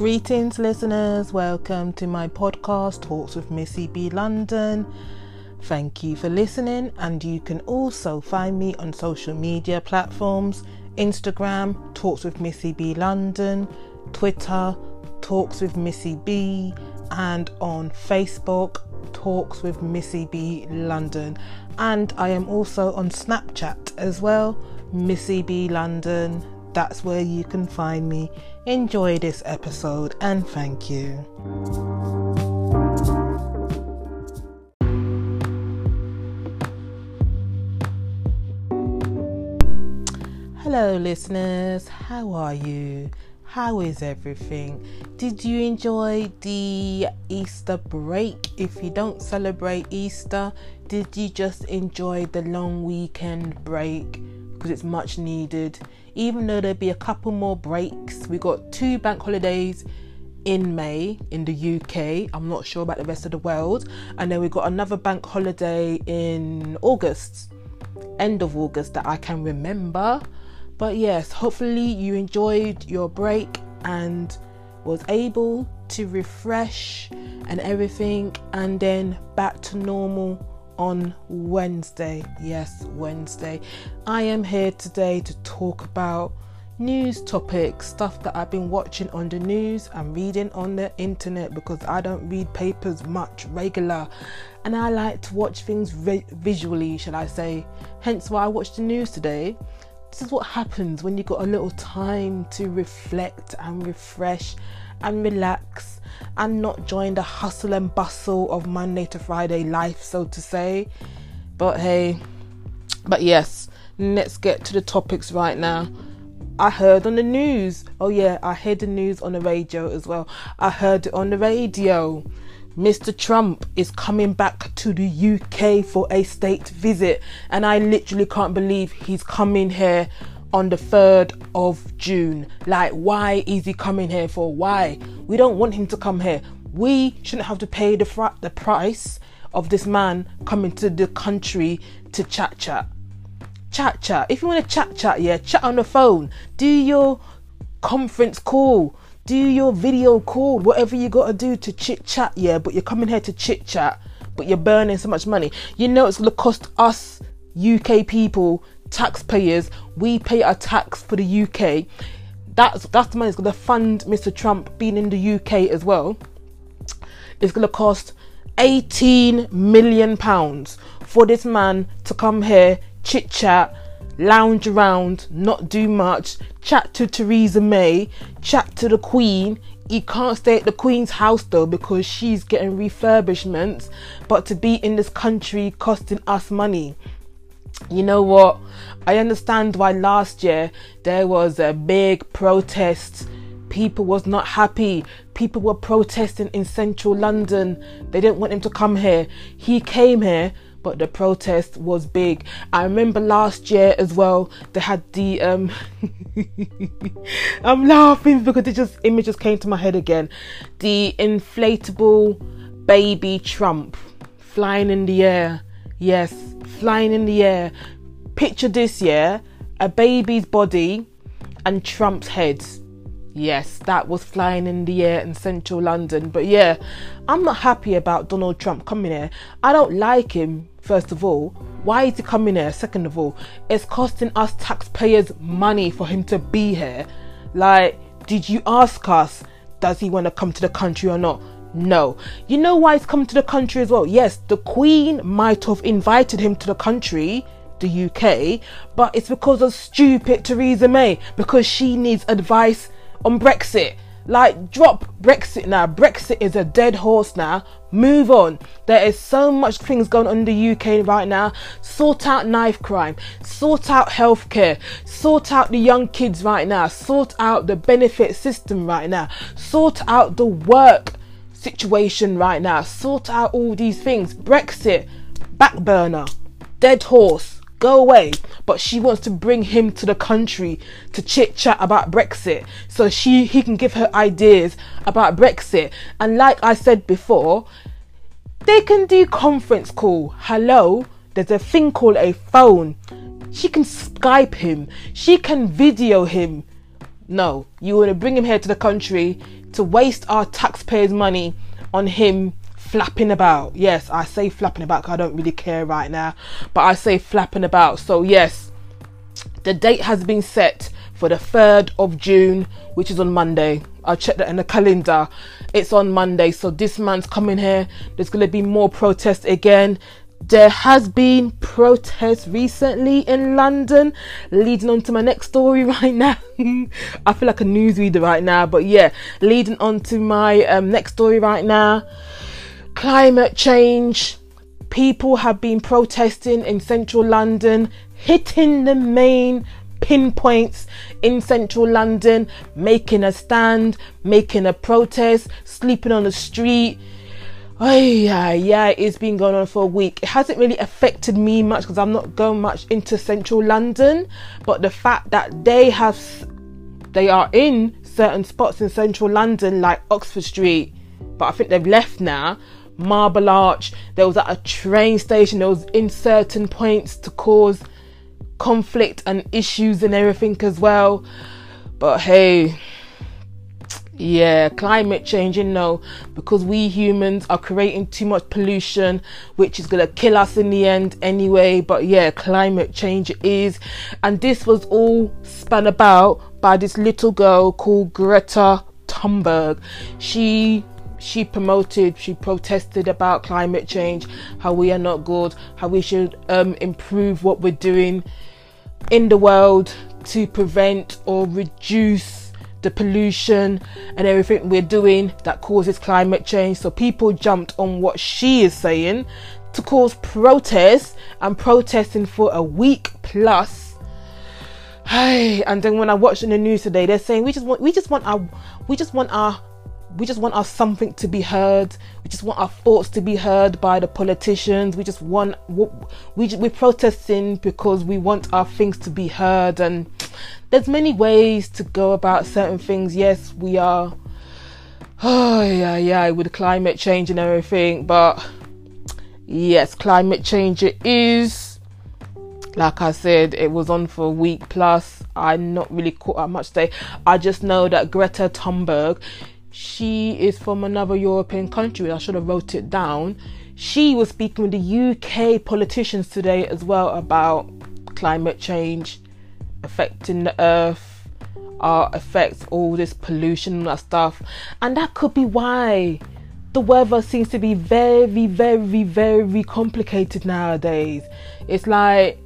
Greetings, listeners. Welcome to my podcast, Talks with Missy B London. Thank you for listening, and you can also find me on social media platforms Instagram, Talks with Missy B London, Twitter, Talks with Missy B, and on Facebook, Talks with Missy B London. And I am also on Snapchat as well, Missy B London. That's where you can find me. Enjoy this episode and thank you. Hello, listeners. How are you? How is everything? Did you enjoy the Easter break? If you don't celebrate Easter, did you just enjoy the long weekend break? Because it's much needed. Even though there'll be a couple more breaks, we got two bank holidays in May in the UK. I'm not sure about the rest of the world. And then we got another bank holiday in August, end of August that I can remember. But yes, hopefully you enjoyed your break and was able to refresh and everything, and then back to normal on Wednesday. Yes, Wednesday. I am here today to talk about news topics, stuff that I've been watching on the news and reading on the internet because I don't read papers much regular and I like to watch things vi- visually, shall I say. Hence why I watched the news today this is what happens when you've got a little time to reflect and refresh and relax and not join the hustle and bustle of Monday to Friday life, so to say. But hey, but yes, let's get to the topics right now. I heard on the news. Oh, yeah, I heard the news on the radio as well. I heard it on the radio Mr. Trump is coming back to the UK for a state visit, and I literally can't believe he's coming here on the 3rd of June. Like, why is he coming here for? Why? We don't want him to come here. We shouldn't have to pay the, fr- the price of this man coming to the country to chat chat. Chat chat. If you want to chat chat, yeah, chat on the phone. Do your conference call do your video call, whatever you got to do to chit chat, yeah, but you're coming here to chit chat, but you're burning so much money. You know it's going to cost us UK people, taxpayers, we pay our tax for the UK. That's that's the money that's going to fund Mr. Trump being in the UK as well. It's going to cost 18 million pounds for this man to come here, chit chat, lounge around, not do much, chat to Theresa May, chat to the Queen. He can't stay at the Queen's house though because she's getting refurbishments, but to be in this country costing us money. You know what? I understand why last year there was a big protest. People was not happy. People were protesting in central London. They didn't want him to come here. He came here but the protest was big. I remember last year as well, they had the um I'm laughing because it just images came to my head again. The inflatable baby Trump flying in the air. Yes, flying in the air. Picture this year, a baby's body and Trump's head Yes, that was flying in the air in central London. But yeah, I'm not happy about Donald Trump coming here. I don't like him, first of all. Why is he coming here? Second of all, it's costing us taxpayers money for him to be here. Like, did you ask us, does he want to come to the country or not? No. You know why he's coming to the country as well? Yes, the Queen might have invited him to the country the UK, but it's because of stupid Theresa May because she needs advice on Brexit. Like, drop Brexit now. Brexit is a dead horse now. Move on. There is so much things going on in the UK right now. Sort out knife crime. Sort out healthcare. Sort out the young kids right now. Sort out the benefit system right now. Sort out the work situation right now. Sort out all these things. Brexit, back burner, dead horse go away. But she wants to bring him to the country to chit chat about Brexit so she he can give her ideas about Brexit. And like I said before, they can do conference call. Hello, there's a thing called a phone. She can Skype him. She can video him. No, you want to bring him here to the country to waste our taxpayers' money on him flapping about. Yes, I say flapping about I don't really care right now, but I say flapping about. So, yes, the date has been set for the 3rd of June, which is on Monday. I checked that in the calendar. It's on Monday, so this man's coming here. There's going to be more protests again. There has been protests recently in London, leading on to my next story right now. I feel like a newsreader right now, but yeah, leading on to my um, next story right now. Climate change. People have been protesting in central London, hitting the main pinpoints in central London, making a stand, making a protest, sleeping on the street. Oh yeah, yeah, it's been going on for a week. It hasn't really affected me much because I'm not going much into central London, but the fact that they have, they are in certain spots in central London like Oxford Street, but I think they've left now. Marble Arch, there was at a train station, there was in certain points to cause conflict and issues and everything as well. But hey, yeah, climate change, you know, because we humans are creating too much pollution, which is gonna kill us in the end anyway. But yeah, climate change is, and this was all spun about by this little girl called Greta Thunberg. She she promoted, she protested about climate change, how we are not good, how we should um, improve what we're doing in the world to prevent or reduce the pollution and everything we're doing that causes climate change. So people jumped on what she is saying to cause protests and protesting for a week plus. Hey, and then when I watched in the news today, they're saying we just want we just want our we just want our we just want our something to be heard. We just want our thoughts to be heard by the politicians. We just want we we're protesting because we want our things to be heard. And there's many ways to go about certain things. Yes, we are. Oh yeah, yeah, with climate change and everything. But yes, climate change it is. Like I said, it was on for a week plus. I'm not really caught up much today. I just know that Greta Thunberg she is from another European country. I should have wrote it down. She was speaking with the UK politicians today as well about climate change affecting the earth, uh, our effects, all this pollution and that stuff. And that could be why the weather seems to be very, very, very complicated nowadays. It's like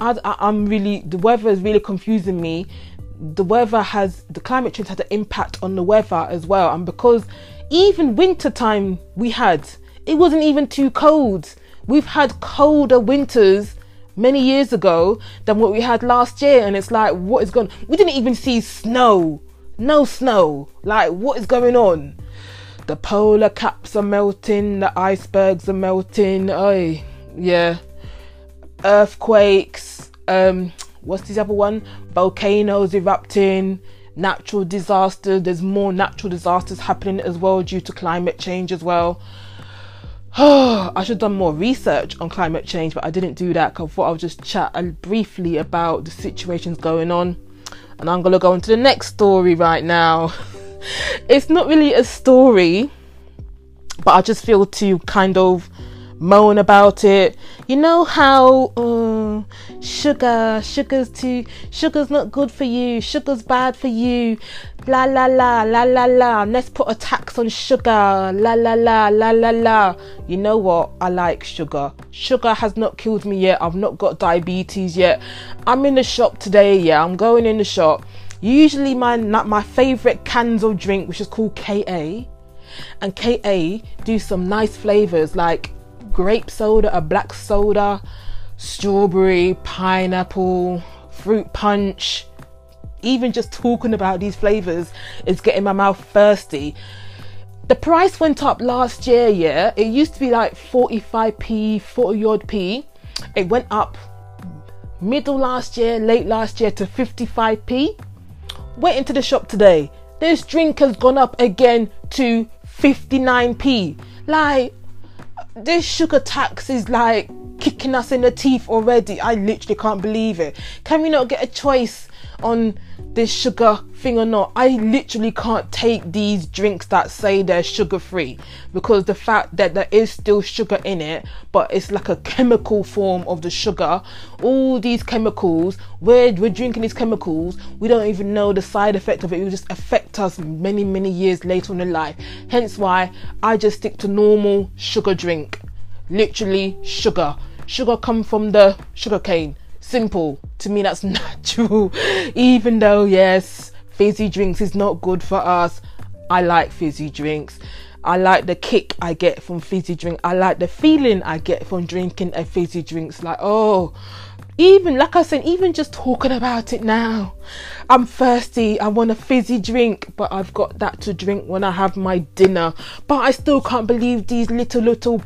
I, am really the weather is really confusing me the weather has the climate change had an impact on the weather as well and because even winter time we had it wasn't even too cold we've had colder winters many years ago than what we had last year and it's like what is going we didn't even see snow no snow like what is going on the polar caps are melting the icebergs are melting oh yeah earthquakes um what's this other one? Volcanoes erupting, natural disasters. There's more natural disasters happening as well due to climate change as well. I should have done more research on climate change, but I didn't do that because I thought I'll just chat briefly about the situations going on. And I'm gonna go into the next story right now. it's not really a story, but I just feel to kind of moan about it. You know how uh, sugar, sugar's too, sugar's not good for you, sugar's bad for you. La la la la la la. Let's put a tax on sugar. La la la la la la. You know what? I like sugar. Sugar has not killed me yet. I've not got diabetes yet. I'm in the shop today. Yeah, I'm going in the shop. Usually my my favorite cans of drink, which is called KA and KA do some nice flavors like grape soda, a black soda, strawberry, pineapple, fruit punch. Even just talking about these flavors is getting my mouth thirsty. The price went up last year, yeah. It used to be like 45p, 40 odd p. It went up middle last year, late last year to 55p. Went into the shop today. This drink has gone up again to 59p. Like, this sugar tax is like kicking us in the teeth already. I literally can't believe it. Can we not get a choice on this sugar thing or not. I literally can't take these drinks that say they're sugar free because the fact that there is still sugar in it, but it's like a chemical form of the sugar. All these chemicals, we're, we're drinking these chemicals, we don't even know the side effect of it. It will just affect us many, many years later on in life. Hence why I just stick to normal sugar drink. Literally sugar. Sugar come from the sugar cane simple. To me, that's natural. Even though, yes, fizzy drinks is not good for us, I like fizzy drinks. I like the kick I get from fizzy drink. I like the feeling I get from drinking a fizzy drink. It's like, oh, even like I said, even just talking about it now, I'm thirsty. I want a fizzy drink, but I've got that to drink when I have my dinner. But I still can't believe these little little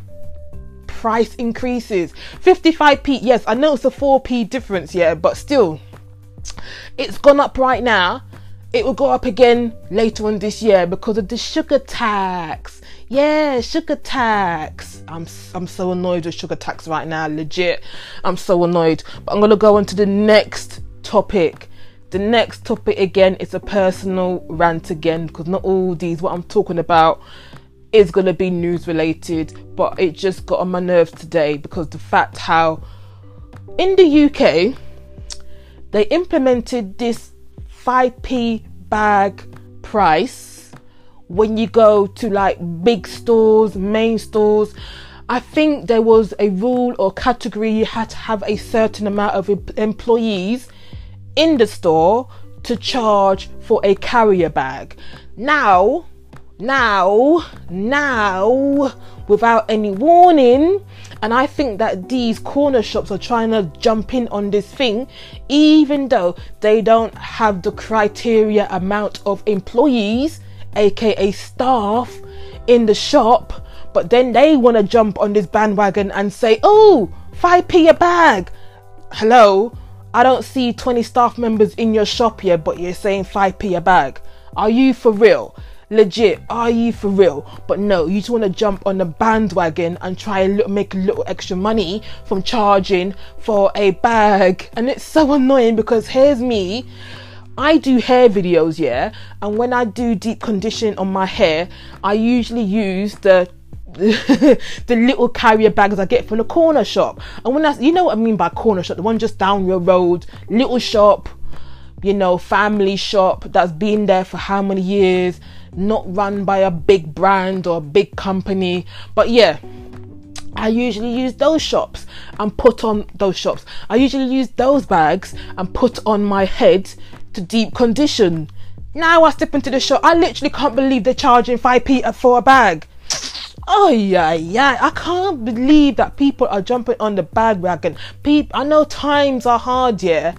price increases. 55p, yes, I know it's a 4p difference, yeah, but still, it's gone up right now. It will go up again later on this year because of the sugar tax. Yeah, sugar tax. I'm I'm so annoyed with sugar tax right now, legit. I'm so annoyed. But I'm gonna go on to the next topic. The next topic again is a personal rant again because not all these what I'm talking about is going to be news related, but it just got on my nerves today because the fact how in the UK they implemented this 5p bag price when you go to like big stores, main stores. I think there was a rule or category you had to have a certain amount of employees in the store to charge for a carrier bag. Now, now, now, without any warning. And I think that these corner shops are trying to jump in on this thing, even though they don't have the criteria amount of employees, aka staff, in the shop. But then they want to jump on this bandwagon and say, oh, 5p a bag. Hello, I don't see 20 staff members in your shop here, but you're saying 5p a bag. Are you for real? Legit are you for real? But no you just want to jump on the bandwagon and try and make a little extra money from charging for a bag. And it's so annoying because here's me. I do hair videos, yeah, and when I do deep conditioning on my hair, I usually use the the little carrier bags I get from the corner shop. And when I, you know what I mean by corner shop, the one just down your road, little shop, you know, family shop that's been there for how many years, not run by a big brand or a big company. But yeah, I usually use those shops and put on those shops. I usually use those bags and put on my head to deep condition. Now I step into the shop, I literally can't believe they're charging 5p for a bag. Oh yeah, yeah. I can't believe that people are jumping on the bandwagon. People, I know times are hard, yeah,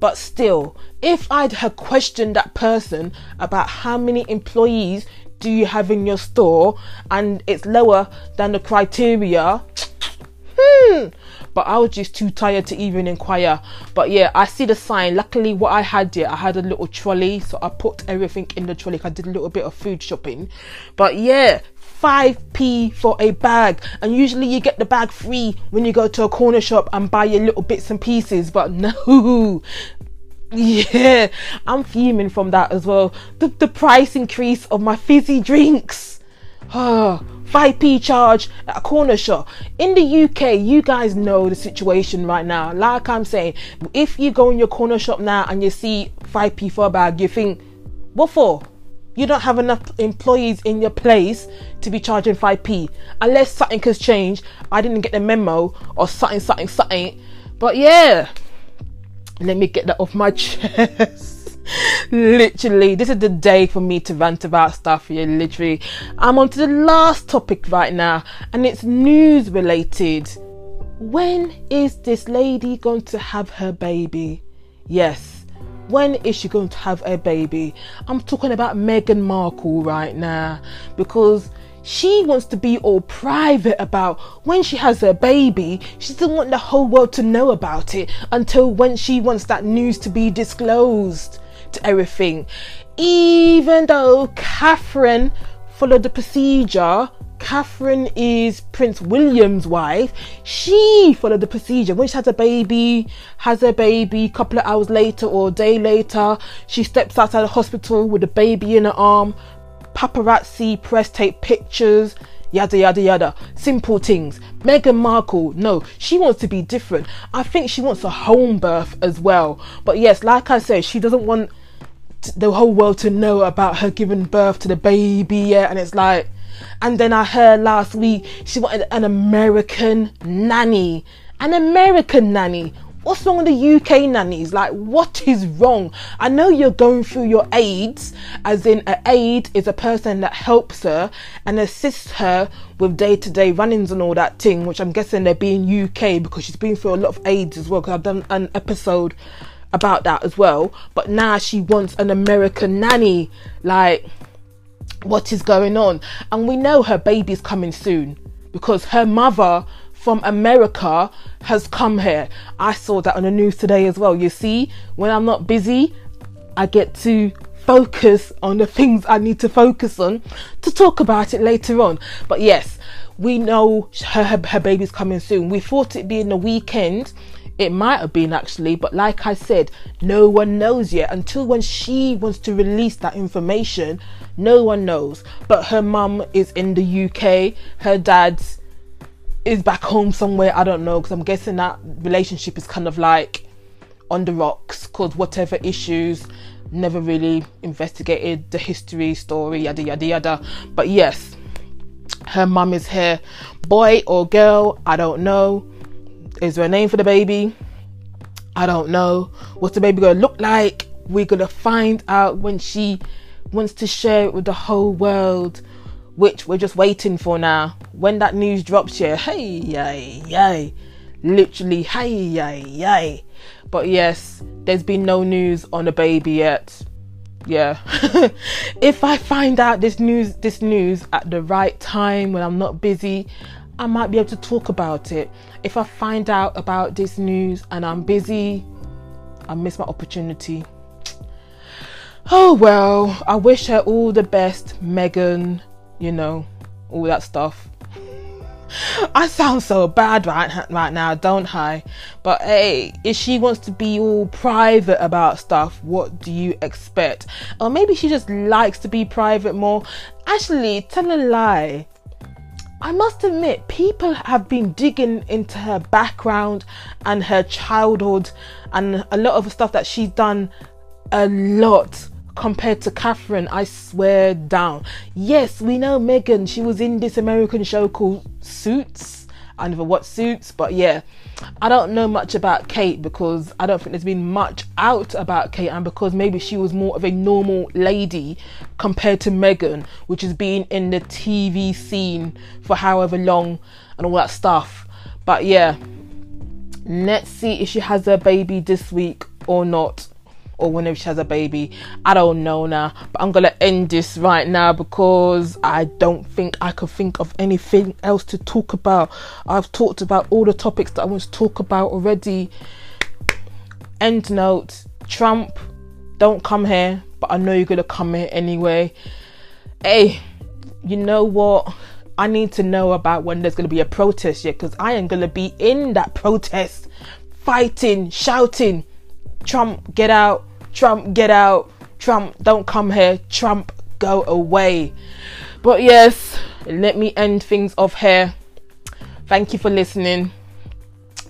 but still, if I'd have questioned that person about how many employees do you have in your store and it's lower than the criteria, hmm. But I was just too tired to even inquire. But yeah, I see the sign. Luckily, what I had here, I had a little trolley, so I put everything in the trolley. I did a little bit of food shopping. But yeah, 5p for a bag and usually you get the bag free when you go to a corner shop and buy your little bits and pieces but no yeah, I'm fuming from that as well. The, the price increase of my fizzy drinks. Oh, 5p charge at a corner shop. In the UK, you guys know the situation right now. Like I'm saying, if you go in your corner shop now and you see 5p for a bag, you think, what for? You don't have enough employees in your place to be charging 5p. Unless something has changed. I didn't get the memo or something, something, something. But yeah let me get that off my chest. literally, this is the day for me to rant about stuff here. Literally, I'm on to the last topic right now, and it's news related. When is this lady going to have her baby? Yes, when is she going to have a baby? I'm talking about Meghan Markle right now because she wants to be all private about when she has her baby. She doesn't want the whole world to know about it until when she wants that news to be disclosed to everything. Even though Catherine followed the procedure. Catherine is Prince William's wife. She followed the procedure. When she has a baby, has a baby, a couple of hours later or a day later, she steps outside the hospital with a baby in her arm. Paparazzi press take pictures yada yada yada. Simple things. Meghan Markle, no, she wants to be different. I think she wants a home birth as well. But yes, like I said, she doesn't want the whole world to know about her giving birth to the baby yet. And it's like, and then I heard last week she wanted an American nanny. An American nanny. What's wrong with the UK nannies? Like, what is wrong? I know you're going through your aides, as in, an aide is a person that helps her and assists her with day to day runnings and all that thing, which I'm guessing they're being UK because she's been through a lot of aides as well. Because I've done an episode about that as well. But now she wants an American nanny. Like, what is going on? And we know her baby's coming soon because her mother from America has come here. I saw that on the news today as well. You see, when I'm not busy, I get to focus on the things I need to focus on to talk about it later on. But yes, we know her, her, her baby's coming soon. We thought it'd be in the weekend. It might have been actually, but like I said, no one knows yet. Until when she wants to release that information, no one knows. But her mum is in the UK, her dad's is back home somewhere. I don't know because I'm guessing that relationship is kind of like on the rocks because whatever issues never really investigated the history story yada yada yada. But yes, her mum is here. Boy or girl, I don't know. Is there a name for the baby? I don't know. What's the baby gonna look like? We're gonna find out when she wants to share it with the whole world which we're just waiting for now. When that news drops here, hey, yay, yay, literally, hey, yay, yay. But yes, there's been no news on the baby yet. Yeah. if I find out this news, this news at the right time when I'm not busy, I might be able to talk about it. If I find out about this news and I'm busy, I miss my opportunity. Oh well, I wish her all the best, Meghan, you know, all that stuff. I sound so bad right right now, don't I? But hey, if she wants to be all private about stuff, what do you expect? Or maybe she just likes to be private more. Actually, tell a lie. I must admit, people have been digging into her background and her childhood and a lot of stuff that she's done a lot compared to Catherine, I swear down. Yes, we know Meghan, she was in this American show called Suits. I never watched Suits, but yeah, I don't know much about Kate because I don't think there's been much out about Kate, and because maybe she was more of a normal lady compared to Meghan, which has been in the TV scene for however long and all that stuff. But yeah, let's see if she has her baby this week or not or whenever she has a baby. I don't know now, but I'm gonna end this right now because I don't think I could think of anything else to talk about. I've talked about all the topics that I want to talk about already. End note Trump, don't come here, but I know you're gonna come here anyway. Hey, you know what? I need to know about when there's going to be a protest yet because I am going to be in that protest, fighting, shouting, Trump, get out, Trump, get out. Trump, don't come here. Trump, go away. But yes, let me end things off here. Thank you for listening.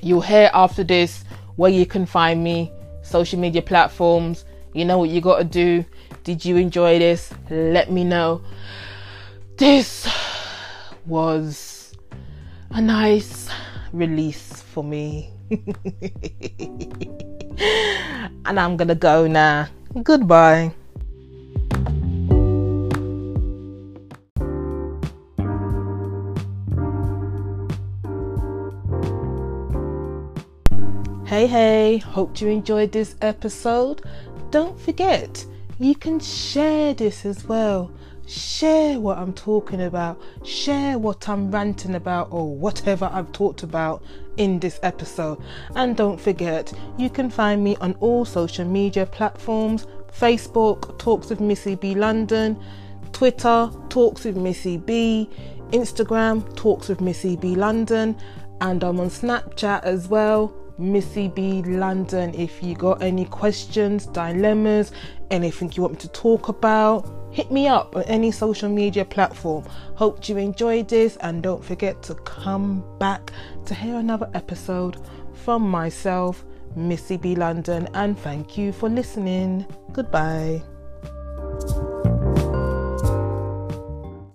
You'll hear after this where you can find me, social media platforms. You know what you got to do. Did you enjoy this? Let me know. This was a nice release for me. and I'm gonna go now. Goodbye. Hey, hey, hope you enjoyed this episode. Don't forget, you can share this as well share what I'm talking about, share what I'm ranting about, or whatever I've talked about in this episode. And don't forget, you can find me on all social media platforms Facebook, Talks with Missy B London, Twitter, Talks with Missy B, Instagram, Talks with Missy B London, and I'm on Snapchat as well, Missy B London. If you got any questions, dilemmas, anything you want me to talk about, hit me up on any social media platform. Hope you enjoyed this and don't forget to come back to hear another episode from myself, Missy B London, and thank you for listening. Goodbye.